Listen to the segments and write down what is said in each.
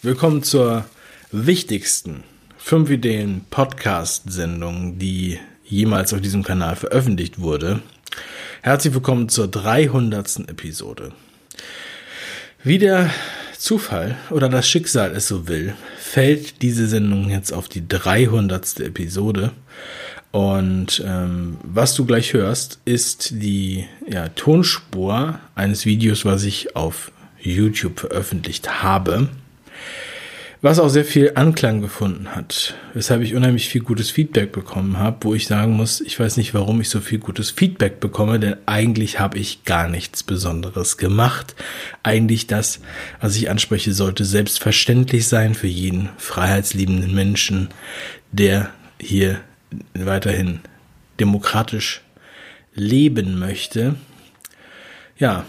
Willkommen zur wichtigsten 5 Ideen Podcast-Sendung, die jemals auf diesem Kanal veröffentlicht wurde. Herzlich willkommen zur 300. Episode. Wie der Zufall oder das Schicksal es so will, fällt diese Sendung jetzt auf die 300. Episode. Und ähm, was du gleich hörst, ist die ja, Tonspur eines Videos, was ich auf YouTube veröffentlicht habe was auch sehr viel Anklang gefunden hat, weshalb ich unheimlich viel gutes Feedback bekommen habe, wo ich sagen muss, ich weiß nicht, warum ich so viel gutes Feedback bekomme, denn eigentlich habe ich gar nichts Besonderes gemacht. Eigentlich das, was ich anspreche, sollte selbstverständlich sein für jeden freiheitsliebenden Menschen, der hier weiterhin demokratisch leben möchte. Ja,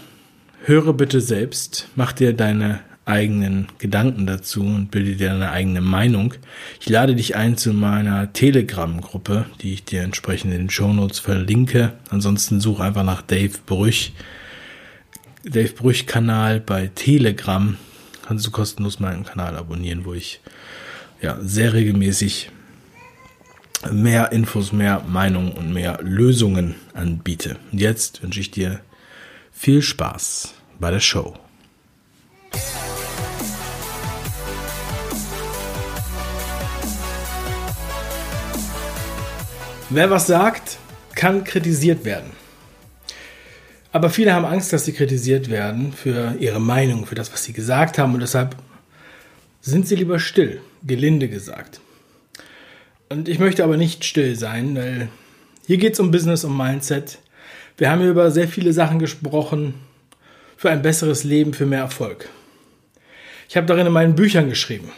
höre bitte selbst, mach dir deine eigenen Gedanken dazu und bilde dir eine eigene Meinung. Ich lade dich ein zu meiner Telegram-Gruppe, die ich dir entsprechend in den Shownotes verlinke. Ansonsten such einfach nach Dave Brüch. Dave Brüch Kanal bei Telegram. Kannst du kostenlos meinen Kanal abonnieren, wo ich ja sehr regelmäßig mehr Infos, mehr Meinungen und mehr Lösungen anbiete. Und jetzt wünsche ich dir viel Spaß bei der Show. Wer was sagt, kann kritisiert werden. Aber viele haben Angst, dass sie kritisiert werden für ihre Meinung, für das, was sie gesagt haben und deshalb sind sie lieber still, gelinde gesagt. Und ich möchte aber nicht still sein, weil hier geht es um Business, um Mindset. Wir haben hier über sehr viele Sachen gesprochen für ein besseres Leben, für mehr Erfolg. Ich habe darin in meinen Büchern geschrieben.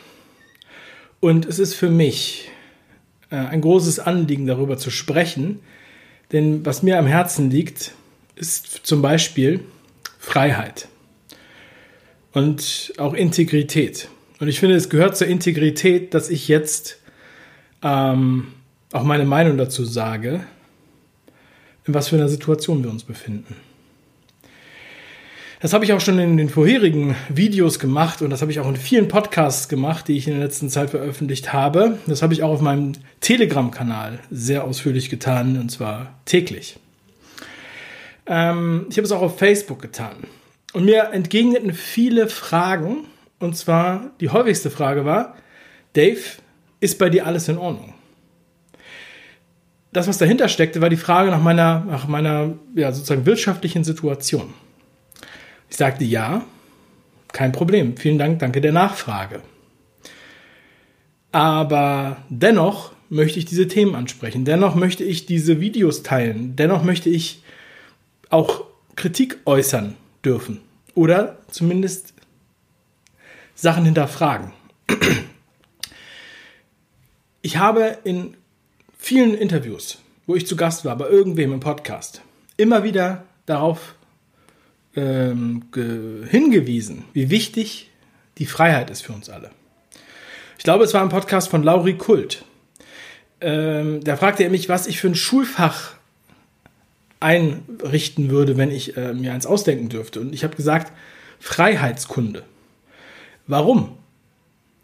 Und es ist für mich äh, ein großes Anliegen, darüber zu sprechen. Denn was mir am Herzen liegt, ist zum Beispiel Freiheit und auch Integrität. Und ich finde, es gehört zur Integrität, dass ich jetzt ähm, auch meine Meinung dazu sage, in was für einer Situation wir uns befinden. Das habe ich auch schon in den vorherigen Videos gemacht und das habe ich auch in vielen Podcasts gemacht, die ich in der letzten Zeit veröffentlicht habe. Das habe ich auch auf meinem Telegram-Kanal sehr ausführlich getan und zwar täglich. Ähm, ich habe es auch auf Facebook getan. Und mir entgegneten viele Fragen und zwar die häufigste Frage war, Dave, ist bei dir alles in Ordnung? Das, was dahinter steckte, war die Frage nach meiner, nach meiner ja, sozusagen wirtschaftlichen Situation. Ich sagte ja, kein Problem. Vielen Dank, danke der Nachfrage. Aber dennoch möchte ich diese Themen ansprechen. Dennoch möchte ich diese Videos teilen. Dennoch möchte ich auch Kritik äußern dürfen. Oder zumindest Sachen hinterfragen. Ich habe in vielen Interviews, wo ich zu Gast war, bei irgendwem im Podcast, immer wieder darauf ähm, hingewiesen, wie wichtig die Freiheit ist für uns alle. Ich glaube, es war ein Podcast von Lauri Kult. Ähm, da fragte er mich, was ich für ein Schulfach einrichten würde, wenn ich äh, mir eins ausdenken dürfte. Und ich habe gesagt, Freiheitskunde. Warum?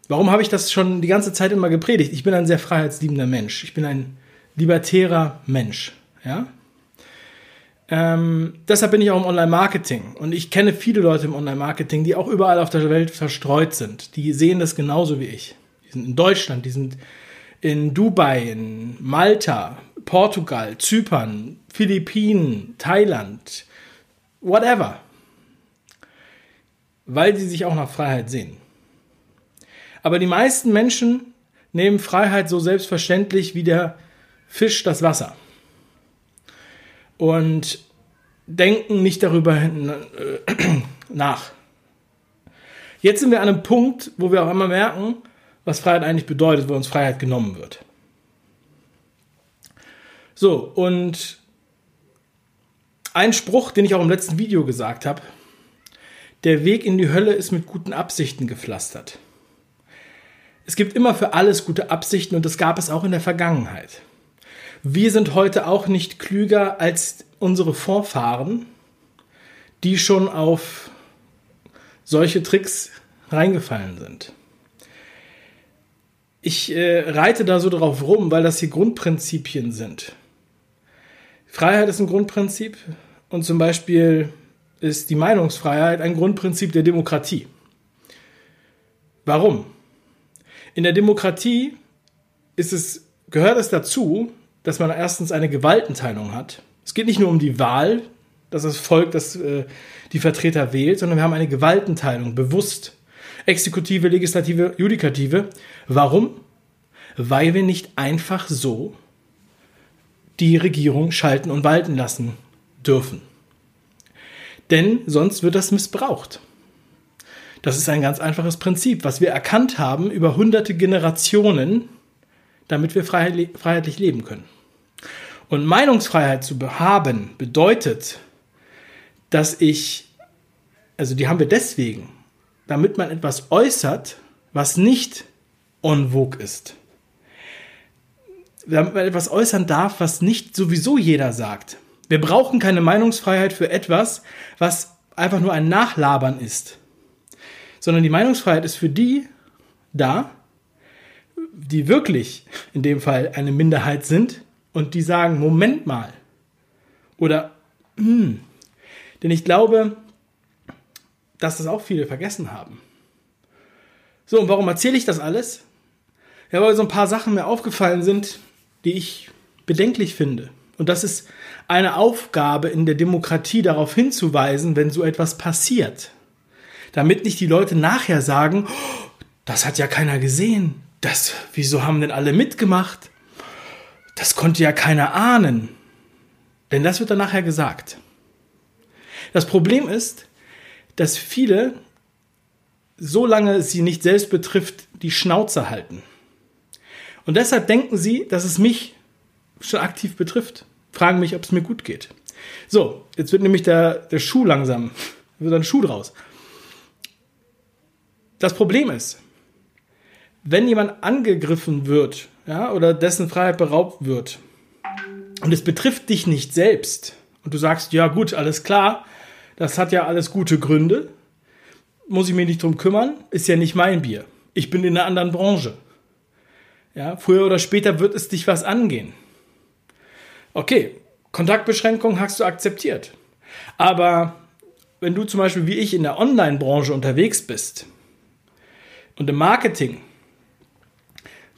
Warum habe ich das schon die ganze Zeit immer gepredigt? Ich bin ein sehr freiheitsliebender Mensch. Ich bin ein libertärer Mensch. Ja? Ähm, deshalb bin ich auch im Online-Marketing und ich kenne viele Leute im Online-Marketing, die auch überall auf der Welt verstreut sind. Die sehen das genauso wie ich. Die sind in Deutschland, die sind in Dubai, in Malta, Portugal, Zypern, Philippinen, Thailand, whatever. Weil sie sich auch nach Freiheit sehen. Aber die meisten Menschen nehmen Freiheit so selbstverständlich wie der Fisch das Wasser und denken nicht darüber äh, nach. Jetzt sind wir an einem Punkt, wo wir auch immer merken, was Freiheit eigentlich bedeutet, wo uns Freiheit genommen wird. So, und ein Spruch, den ich auch im letzten Video gesagt habe, der Weg in die Hölle ist mit guten Absichten gepflastert. Es gibt immer für alles gute Absichten und das gab es auch in der Vergangenheit. Wir sind heute auch nicht klüger als unsere Vorfahren, die schon auf solche Tricks reingefallen sind. Ich äh, reite da so drauf rum, weil das hier Grundprinzipien sind. Freiheit ist ein Grundprinzip und zum Beispiel ist die Meinungsfreiheit ein Grundprinzip der Demokratie. Warum? In der Demokratie ist es, gehört es dazu, dass man erstens eine Gewaltenteilung hat. Es geht nicht nur um die Wahl, dass das Volk das, äh, die Vertreter wählt, sondern wir haben eine Gewaltenteilung, bewusst. Exekutive, Legislative, Judikative. Warum? Weil wir nicht einfach so die Regierung schalten und walten lassen dürfen. Denn sonst wird das missbraucht. Das ist ein ganz einfaches Prinzip, was wir erkannt haben über hunderte Generationen, damit wir freiheitlich leben können. Und Meinungsfreiheit zu haben bedeutet, dass ich, also die haben wir deswegen, damit man etwas äußert, was nicht en vogue ist. Damit man etwas äußern darf, was nicht sowieso jeder sagt. Wir brauchen keine Meinungsfreiheit für etwas, was einfach nur ein Nachlabern ist. Sondern die Meinungsfreiheit ist für die da, die wirklich in dem Fall eine Minderheit sind und die sagen, Moment mal. Oder, hm. Denn ich glaube, dass das auch viele vergessen haben. So, und warum erzähle ich das alles? Ja, weil so ein paar Sachen mir aufgefallen sind, die ich bedenklich finde. Und das ist eine Aufgabe in der Demokratie, darauf hinzuweisen, wenn so etwas passiert. Damit nicht die Leute nachher sagen, oh, das hat ja keiner gesehen. Das, wieso haben denn alle mitgemacht? Das konnte ja keiner ahnen. Denn das wird dann nachher gesagt. Das Problem ist, dass viele, solange es sie nicht selbst betrifft, die Schnauze halten. Und deshalb denken sie, dass es mich schon aktiv betrifft. Fragen mich, ob es mir gut geht. So, jetzt wird nämlich der, der Schuh langsam, wird ein Schuh draus. Das Problem ist, wenn jemand angegriffen wird, ja, oder dessen Freiheit beraubt wird, und es betrifft dich nicht selbst, und du sagst, ja gut, alles klar, das hat ja alles gute Gründe. Muss ich mich nicht drum kümmern, ist ja nicht mein Bier. Ich bin in einer anderen Branche. Ja, früher oder später wird es dich was angehen. Okay, Kontaktbeschränkung hast du akzeptiert. Aber wenn du zum Beispiel wie ich in der Online-Branche unterwegs bist und im Marketing,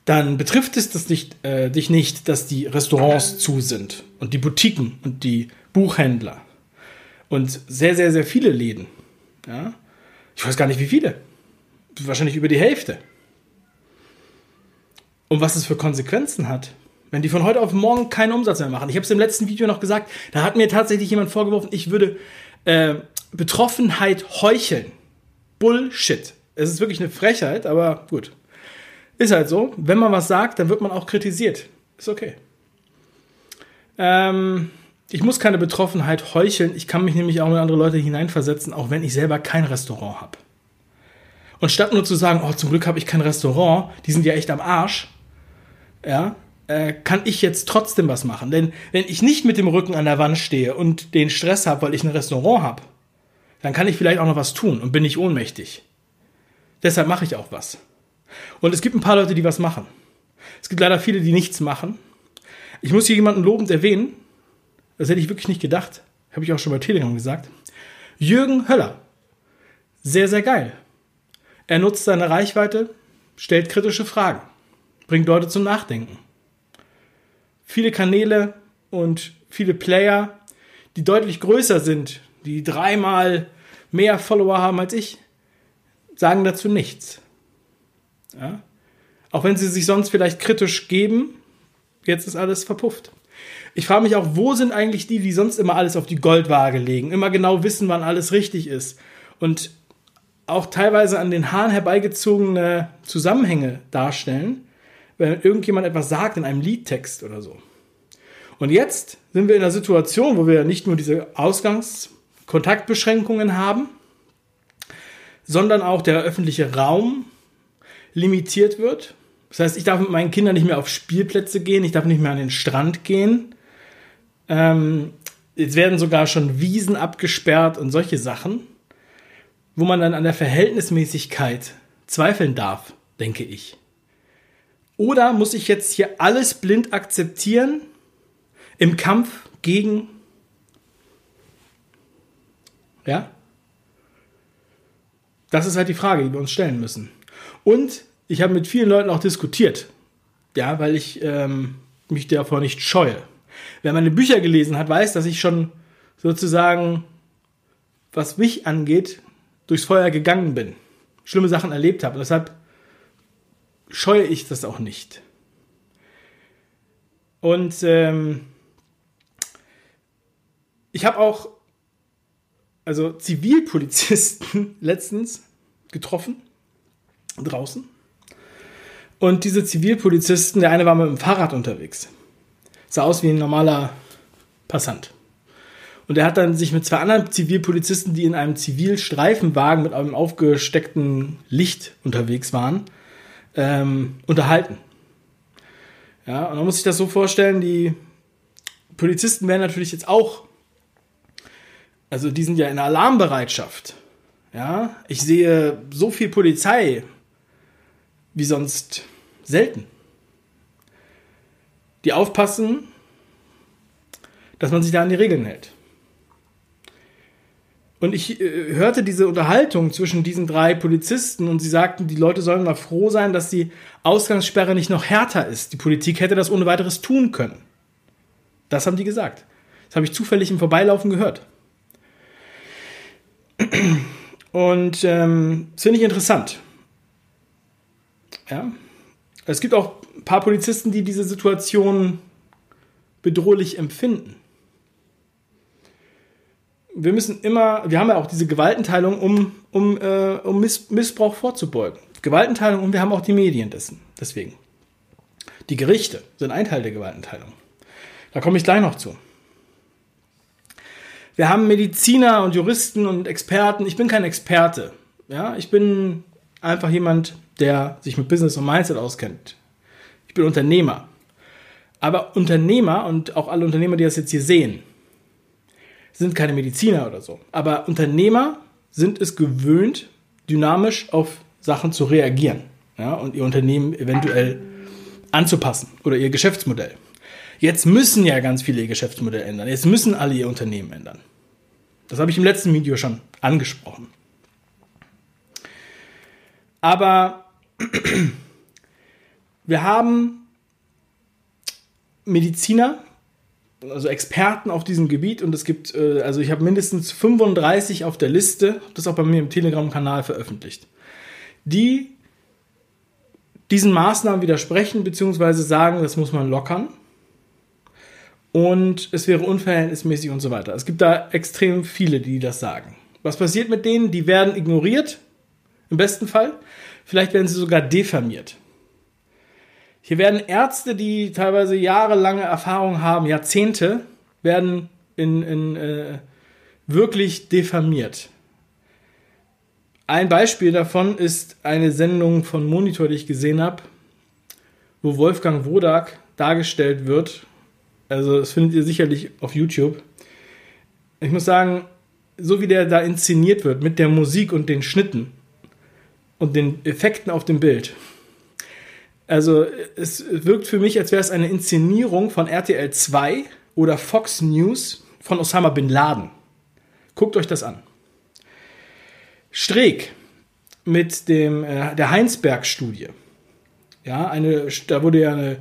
dann betrifft es das nicht, äh, dich nicht, dass die Restaurants zu sind und die Boutiquen und die Buchhändler und sehr, sehr, sehr viele Läden. Ja? Ich weiß gar nicht, wie viele. Wahrscheinlich über die Hälfte. Und was es für Konsequenzen hat, wenn die von heute auf morgen keinen Umsatz mehr machen. Ich habe es im letzten Video noch gesagt, da hat mir tatsächlich jemand vorgeworfen, ich würde äh, Betroffenheit heucheln. Bullshit. Es ist wirklich eine Frechheit, aber gut. Ist halt so. Wenn man was sagt, dann wird man auch kritisiert. Ist okay. Ähm, ich muss keine Betroffenheit heucheln. Ich kann mich nämlich auch in andere Leute hineinversetzen, auch wenn ich selber kein Restaurant habe. Und statt nur zu sagen, oh, zum Glück habe ich kein Restaurant, die sind ja echt am Arsch, ja, äh, kann ich jetzt trotzdem was machen. Denn wenn ich nicht mit dem Rücken an der Wand stehe und den Stress habe, weil ich ein Restaurant habe, dann kann ich vielleicht auch noch was tun und bin nicht ohnmächtig. Deshalb mache ich auch was. Und es gibt ein paar Leute, die was machen. Es gibt leider viele, die nichts machen. Ich muss hier jemanden lobend erwähnen, das hätte ich wirklich nicht gedacht. Habe ich auch schon bei Telegram gesagt. Jürgen Höller. Sehr, sehr geil. Er nutzt seine Reichweite, stellt kritische Fragen, bringt Leute zum Nachdenken. Viele Kanäle und viele Player, die deutlich größer sind, die dreimal mehr Follower haben als ich, sagen dazu nichts. Ja? Auch wenn sie sich sonst vielleicht kritisch geben, jetzt ist alles verpufft. Ich frage mich auch, wo sind eigentlich die, die sonst immer alles auf die Goldwaage legen, immer genau wissen, wann alles richtig ist und auch teilweise an den Haaren herbeigezogene Zusammenhänge darstellen, wenn irgendjemand etwas sagt in einem Liedtext oder so. Und jetzt sind wir in einer Situation, wo wir nicht nur diese Ausgangskontaktbeschränkungen haben, sondern auch der öffentliche Raum limitiert wird. Das heißt, ich darf mit meinen Kindern nicht mehr auf Spielplätze gehen, ich darf nicht mehr an den Strand gehen. Ähm, jetzt werden sogar schon Wiesen abgesperrt und solche Sachen, wo man dann an der Verhältnismäßigkeit zweifeln darf, denke ich. Oder muss ich jetzt hier alles blind akzeptieren im Kampf gegen, ja? Das ist halt die Frage, die wir uns stellen müssen. Und ich habe mit vielen Leuten auch diskutiert, ja, weil ich ähm, mich davor nicht scheue. Wer meine Bücher gelesen hat, weiß, dass ich schon sozusagen, was mich angeht, durchs Feuer gegangen bin, schlimme Sachen erlebt habe. Und deshalb scheue ich das auch nicht. Und ähm, ich habe auch also Zivilpolizisten letztens getroffen draußen. Und diese Zivilpolizisten, der eine war mit dem Fahrrad unterwegs. Sah aus wie ein normaler Passant. Und er hat dann sich mit zwei anderen Zivilpolizisten, die in einem Zivilstreifenwagen mit einem aufgesteckten Licht unterwegs waren, ähm, unterhalten. Ja, und man muss sich das so vorstellen, die Polizisten werden natürlich jetzt auch, also die sind ja in Alarmbereitschaft. Ja, ich sehe so viel Polizei wie sonst selten. Die aufpassen, dass man sich da an die Regeln hält. Und ich äh, hörte diese Unterhaltung zwischen diesen drei Polizisten und sie sagten, die Leute sollen mal froh sein, dass die Ausgangssperre nicht noch härter ist. Die Politik hätte das ohne weiteres tun können. Das haben die gesagt. Das habe ich zufällig im Vorbeilaufen gehört. Und ähm, das finde ich interessant. Ja. Es gibt auch ein paar Polizisten, die diese Situation bedrohlich empfinden wir müssen immer, wir haben ja auch diese Gewaltenteilung, um, um, äh, um Miss, Missbrauch vorzubeugen. Gewaltenteilung und wir haben auch die Medien dessen. Deswegen. Die Gerichte sind ein Teil der Gewaltenteilung. Da komme ich gleich noch zu. Wir haben Mediziner und Juristen und Experten. Ich bin kein Experte. Ja, ich bin einfach jemand, der sich mit Business und Mindset auskennt. Ich bin Unternehmer. Aber Unternehmer und auch alle Unternehmer, die das jetzt hier sehen, sind keine Mediziner oder so. Aber Unternehmer sind es gewöhnt, dynamisch auf Sachen zu reagieren ja, und ihr Unternehmen eventuell anzupassen oder ihr Geschäftsmodell. Jetzt müssen ja ganz viele ihr Geschäftsmodell ändern. Jetzt müssen alle ihr Unternehmen ändern. Das habe ich im letzten Video schon angesprochen. Aber wir haben Mediziner, also Experten auf diesem Gebiet und es gibt, äh, also ich habe mindestens 35 auf der Liste, das auch bei mir im Telegram-Kanal veröffentlicht, die diesen Maßnahmen widersprechen bzw. sagen, das muss man lockern und es wäre unverhältnismäßig und so weiter. Es gibt da extrem viele, die das sagen. Was passiert mit denen? Die werden ignoriert, im besten Fall. Vielleicht werden sie sogar diffamiert. Hier werden Ärzte, die teilweise jahrelange Erfahrung haben, Jahrzehnte, werden in, in äh, wirklich diffamiert. Ein Beispiel davon ist eine Sendung von Monitor, die ich gesehen habe, wo Wolfgang Wodak dargestellt wird. Also, das findet ihr sicherlich auf YouTube. Ich muss sagen, so wie der da inszeniert wird, mit der Musik und den Schnitten und den Effekten auf dem Bild, also es wirkt für mich, als wäre es eine Inszenierung von RTL 2 oder Fox News von Osama bin Laden. Guckt euch das an. Streeck mit dem, äh, der Heinsberg-Studie. Ja, eine, da wurde ja eine,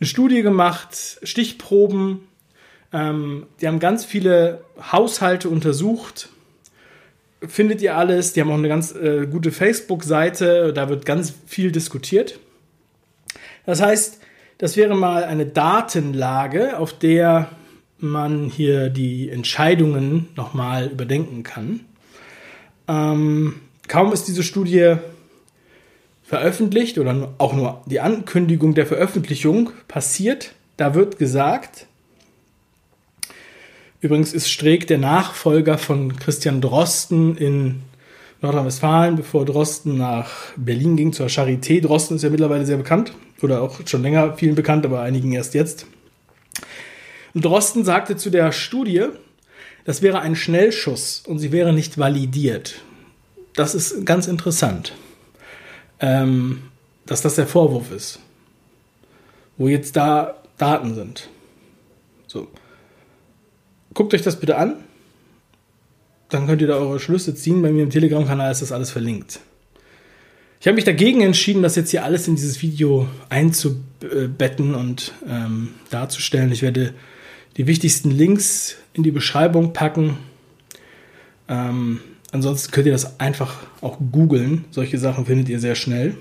eine Studie gemacht, Stichproben. Ähm, die haben ganz viele Haushalte untersucht. Findet ihr alles? Die haben auch eine ganz äh, gute Facebook-Seite. Da wird ganz viel diskutiert. Das heißt, das wäre mal eine Datenlage, auf der man hier die Entscheidungen nochmal überdenken kann. Ähm, kaum ist diese Studie veröffentlicht oder auch nur die Ankündigung der Veröffentlichung passiert, da wird gesagt, übrigens ist Streeck der Nachfolger von Christian Drosten in Nordrhein-Westfalen, bevor Drosten nach Berlin ging zur Charité. Drosten ist ja mittlerweile sehr bekannt oder auch schon länger vielen bekannt, aber einigen erst jetzt. Und Drosten sagte zu der Studie, das wäre ein Schnellschuss und sie wäre nicht validiert. Das ist ganz interessant, ähm, dass das der Vorwurf ist. wo jetzt da Daten sind. So. Guckt euch das bitte an. Dann könnt ihr da eure Schlüsse ziehen. Bei mir im Telegram-Kanal ist das alles verlinkt. Ich habe mich dagegen entschieden, das jetzt hier alles in dieses Video einzubetten und ähm, darzustellen. Ich werde die wichtigsten Links in die Beschreibung packen. Ähm, ansonsten könnt ihr das einfach auch googeln. Solche Sachen findet ihr sehr schnell.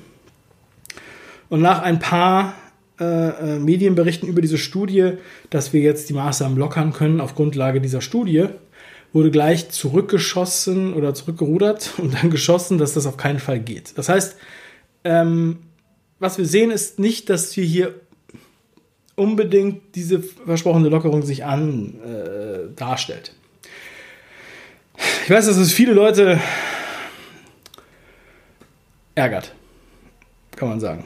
Und nach ein paar äh, äh, Medienberichten über diese Studie, dass wir jetzt die Maßnahmen lockern können auf Grundlage dieser Studie, wurde gleich zurückgeschossen oder zurückgerudert und dann geschossen, dass das auf keinen Fall geht. Das heißt, ähm, was wir sehen, ist nicht, dass wir hier unbedingt diese versprochene Lockerung sich an äh, darstellt. Ich weiß, dass es viele Leute ärgert, kann man sagen.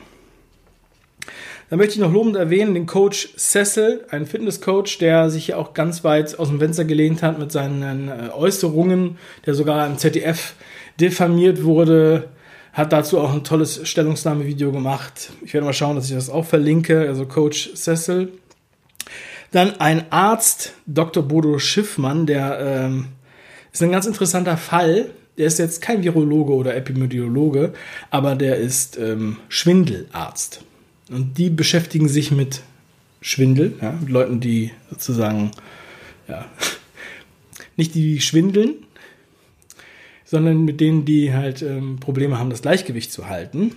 Da möchte ich noch lobend erwähnen den Coach Cecil, ein Fitnesscoach, der sich ja auch ganz weit aus dem Fenster gelehnt hat mit seinen äh, Äußerungen, der sogar im ZDF diffamiert wurde, hat dazu auch ein tolles Stellungsnahmevideo gemacht. Ich werde mal schauen, dass ich das auch verlinke. Also Coach Cecil. Dann ein Arzt, Dr. Bodo Schiffmann, der ähm, ist ein ganz interessanter Fall. Der ist jetzt kein Virologe oder Epidemiologe, aber der ist ähm, Schwindelarzt. Und die beschäftigen sich mit Schwindel, ja, mit Leuten, die sozusagen, ja, nicht die schwindeln, sondern mit denen, die halt ähm, Probleme haben, das Gleichgewicht zu halten.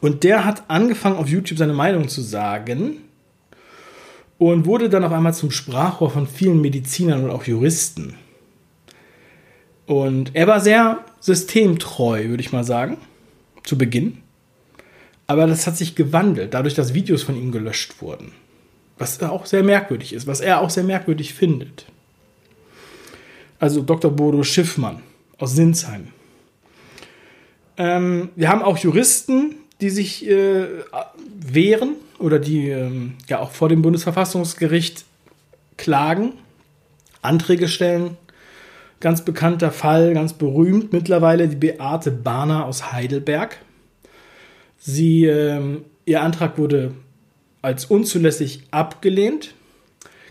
Und der hat angefangen, auf YouTube seine Meinung zu sagen und wurde dann auf einmal zum Sprachrohr von vielen Medizinern und auch Juristen. Und er war sehr systemtreu, würde ich mal sagen, zu Beginn. Aber das hat sich gewandelt, dadurch, dass Videos von ihm gelöscht wurden. Was auch sehr merkwürdig ist, was er auch sehr merkwürdig findet. Also Dr. Bodo Schiffmann aus Sinsheim. Ähm, wir haben auch Juristen, die sich äh, wehren oder die ähm, ja auch vor dem Bundesverfassungsgericht klagen, Anträge stellen. Ganz bekannter Fall, ganz berühmt mittlerweile, die Beate Bahner aus Heidelberg. Sie, ähm, ihr Antrag wurde als unzulässig abgelehnt.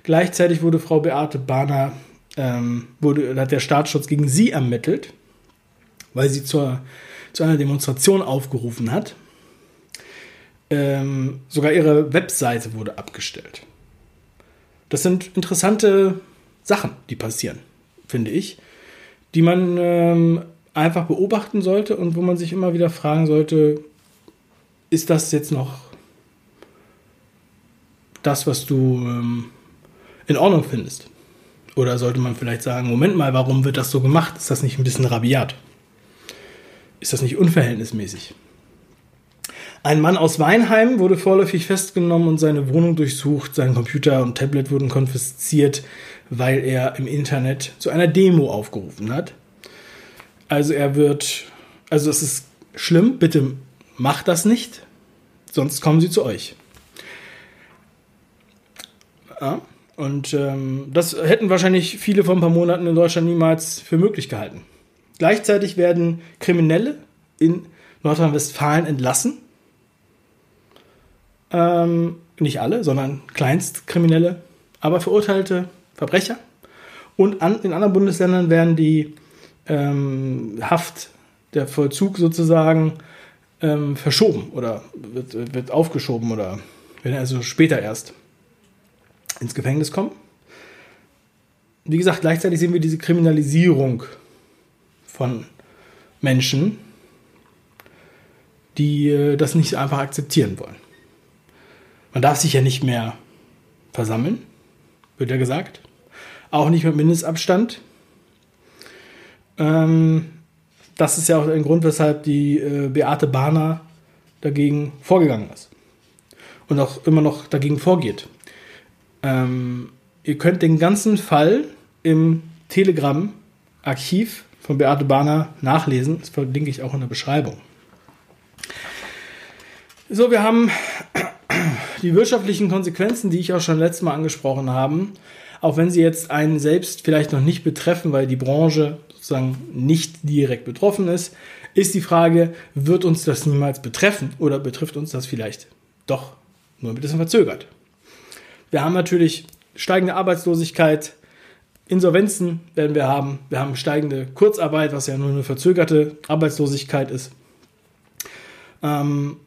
Gleichzeitig wurde Frau Beate Bahner, ähm, wurde, hat der Staatsschutz gegen sie ermittelt, weil sie zur, zu einer Demonstration aufgerufen hat. Ähm, sogar ihre Webseite wurde abgestellt. Das sind interessante Sachen, die passieren, finde ich, die man ähm, einfach beobachten sollte und wo man sich immer wieder fragen sollte, ist das jetzt noch das, was du ähm, in Ordnung findest? Oder sollte man vielleicht sagen, Moment mal, warum wird das so gemacht? Ist das nicht ein bisschen rabiat? Ist das nicht unverhältnismäßig? Ein Mann aus Weinheim wurde vorläufig festgenommen und seine Wohnung durchsucht. Sein Computer und Tablet wurden konfisziert, weil er im Internet zu einer Demo aufgerufen hat. Also er wird, also es ist schlimm, bitte macht das nicht, sonst kommen sie zu euch. Ja, und ähm, das hätten wahrscheinlich viele vor ein paar Monaten in Deutschland niemals für möglich gehalten. Gleichzeitig werden Kriminelle in Nordrhein-Westfalen entlassen. Ähm, nicht alle, sondern Kleinstkriminelle, aber verurteilte Verbrecher. Und an, in anderen Bundesländern werden die ähm, Haft, der Vollzug sozusagen ähm, verschoben oder wird, wird aufgeschoben oder wenn also später erst ins Gefängnis kommen. Wie gesagt, gleichzeitig sehen wir diese Kriminalisierung von Menschen, die äh, das nicht einfach akzeptieren wollen. Man darf sich ja nicht mehr versammeln, wird ja gesagt. Auch nicht mit Mindestabstand. Ähm, das ist ja auch ein Grund, weshalb die äh, Beate Bahner dagegen vorgegangen ist. Und auch immer noch dagegen vorgeht. Ähm, ihr könnt den ganzen Fall im Telegram-Archiv von Beate Bahner nachlesen. Das verlinke ich auch in der Beschreibung. So, wir haben die wirtschaftlichen Konsequenzen, die ich auch schon letztes Mal angesprochen habe. Auch wenn sie jetzt einen selbst vielleicht noch nicht betreffen, weil die Branche sozusagen nicht direkt betroffen ist, ist die Frage, wird uns das niemals betreffen oder betrifft uns das vielleicht doch nur ein bisschen verzögert. Wir haben natürlich steigende Arbeitslosigkeit, Insolvenzen werden wir haben, wir haben steigende Kurzarbeit, was ja nur eine verzögerte Arbeitslosigkeit ist. Ähm,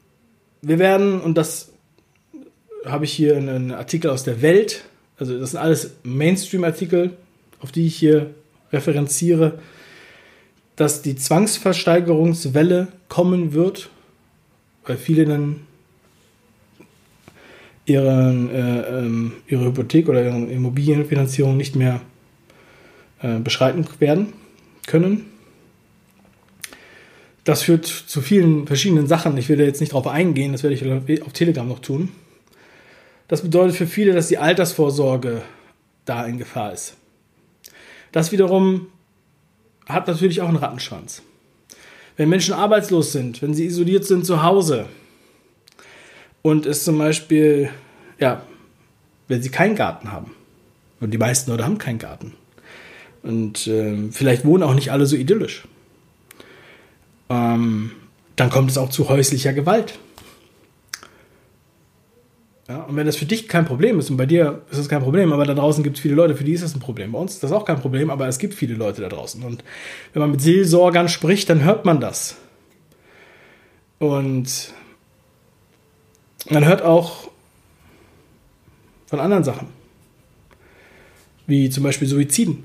wir werden, und das habe ich hier einen Artikel aus der Welt, also das sind alles Mainstream-Artikel, auf die ich hier referenziere, dass die Zwangsversteigerungswelle kommen wird, weil viele dann ihren, äh, ähm, ihre Hypothek oder ihre Immobilienfinanzierung nicht mehr äh, beschreiten werden können. Das führt zu vielen verschiedenen Sachen. Ich will da jetzt nicht drauf eingehen, das werde ich auf Telegram noch tun. Das bedeutet für viele, dass die Altersvorsorge da in Gefahr ist. Das wiederum hat natürlich auch einen Rattenschwanz. Wenn Menschen arbeitslos sind, wenn sie isoliert sind zu Hause und es zum Beispiel, ja, wenn sie keinen Garten haben, und die meisten Leute haben keinen Garten, und äh, vielleicht wohnen auch nicht alle so idyllisch, ähm, dann kommt es auch zu häuslicher Gewalt. Ja, und wenn das für dich kein Problem ist, und bei dir ist es kein Problem, aber da draußen gibt es viele Leute, für die ist das ein Problem. Bei uns ist das auch kein Problem, aber es gibt viele Leute da draußen. Und wenn man mit Seelsorgern spricht, dann hört man das. Und man hört auch von anderen Sachen, wie zum Beispiel Suiziden.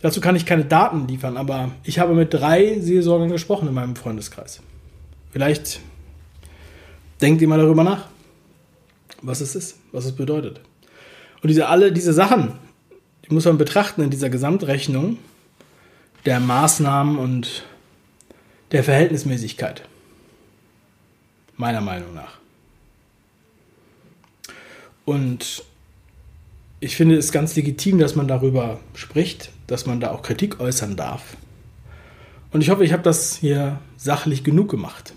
Dazu kann ich keine Daten liefern, aber ich habe mit drei Seelsorgern gesprochen in meinem Freundeskreis. Vielleicht denkt ihr mal darüber nach, was es ist, was es bedeutet. Und diese alle diese Sachen, die muss man betrachten in dieser Gesamtrechnung der Maßnahmen und der Verhältnismäßigkeit. Meiner Meinung nach. Und ich finde es ganz legitim, dass man darüber spricht, dass man da auch Kritik äußern darf. Und ich hoffe, ich habe das hier sachlich genug gemacht.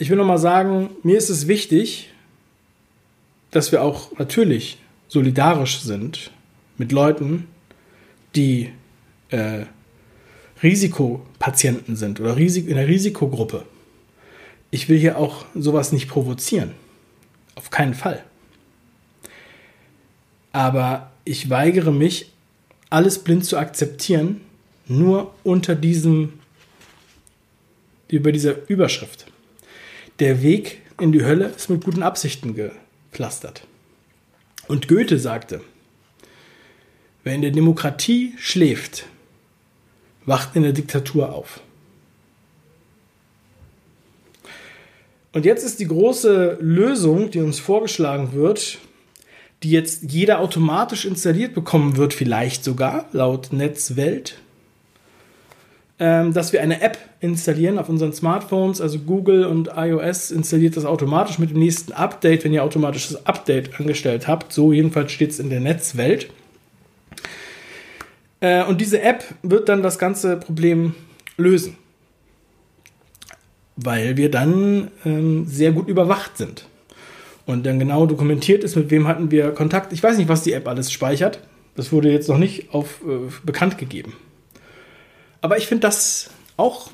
Ich will nochmal sagen, mir ist es wichtig, dass wir auch natürlich solidarisch sind mit Leuten, die äh, Risikopatienten sind oder in der Risikogruppe. Ich will hier auch sowas nicht provozieren. Auf keinen Fall. Aber ich weigere mich, alles blind zu akzeptieren, nur unter diesem, über dieser Überschrift. Der Weg in die Hölle ist mit guten Absichten gepflastert. Und Goethe sagte, wer in der Demokratie schläft, wacht in der Diktatur auf. Und jetzt ist die große Lösung, die uns vorgeschlagen wird, die jetzt jeder automatisch installiert bekommen wird, vielleicht sogar, laut Netzwelt, dass wir eine App installieren auf unseren Smartphones, also Google und iOS installiert das automatisch mit dem nächsten Update, wenn ihr automatisches Update angestellt habt. So jedenfalls steht es in der Netzwelt. Äh, und diese App wird dann das ganze Problem lösen. Weil wir dann ähm, sehr gut überwacht sind. Und dann genau dokumentiert ist, mit wem hatten wir Kontakt. Ich weiß nicht, was die App alles speichert. Das wurde jetzt noch nicht auf, äh, bekannt gegeben. Aber ich finde das auch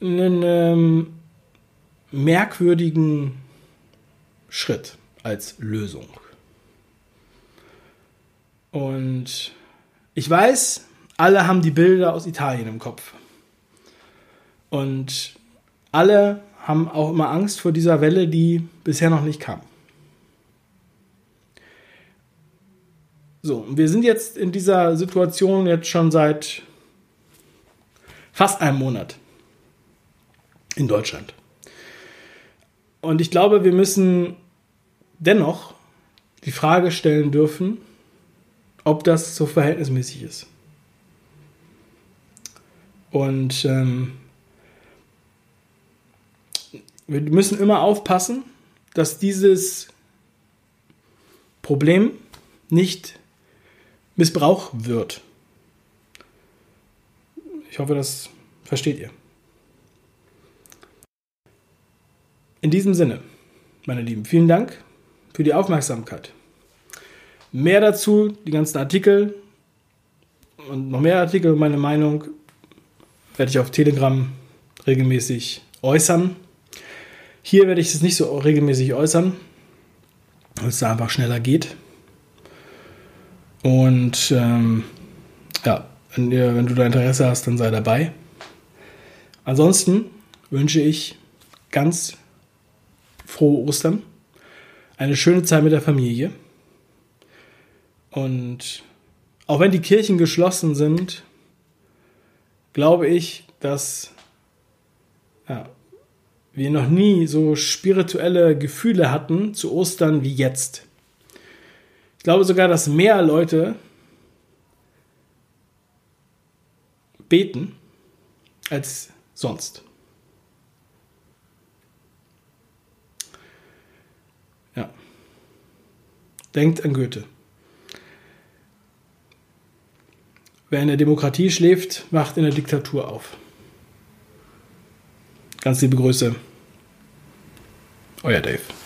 einen ähm, merkwürdigen Schritt als Lösung. Und ich weiß, alle haben die Bilder aus Italien im Kopf. Und alle haben auch immer Angst vor dieser Welle, die bisher noch nicht kam. So, wir sind jetzt in dieser Situation jetzt schon seit fast einem Monat in Deutschland. Und ich glaube, wir müssen dennoch die Frage stellen dürfen, ob das so verhältnismäßig ist. Und ähm, wir müssen immer aufpassen, dass dieses Problem nicht missbraucht wird. Ich hoffe, das versteht ihr. In diesem Sinne, meine Lieben, vielen Dank für die Aufmerksamkeit. Mehr dazu, die ganzen Artikel und noch mehr Artikel, meine Meinung, werde ich auf Telegram regelmäßig äußern. Hier werde ich es nicht so regelmäßig äußern, weil es da einfach schneller geht. Und ähm, ja, wenn, ihr, wenn du da Interesse hast, dann sei dabei. Ansonsten wünsche ich ganz frohe Ostern, eine schöne Zeit mit der Familie. Und auch wenn die Kirchen geschlossen sind, glaube ich, dass ja, wir noch nie so spirituelle Gefühle hatten zu Ostern wie jetzt. Ich glaube sogar, dass mehr Leute beten als sonst. Ja. Denkt an Goethe. Wer in der Demokratie schläft, wacht in der Diktatur auf. Ganz liebe Grüße. Euer Dave.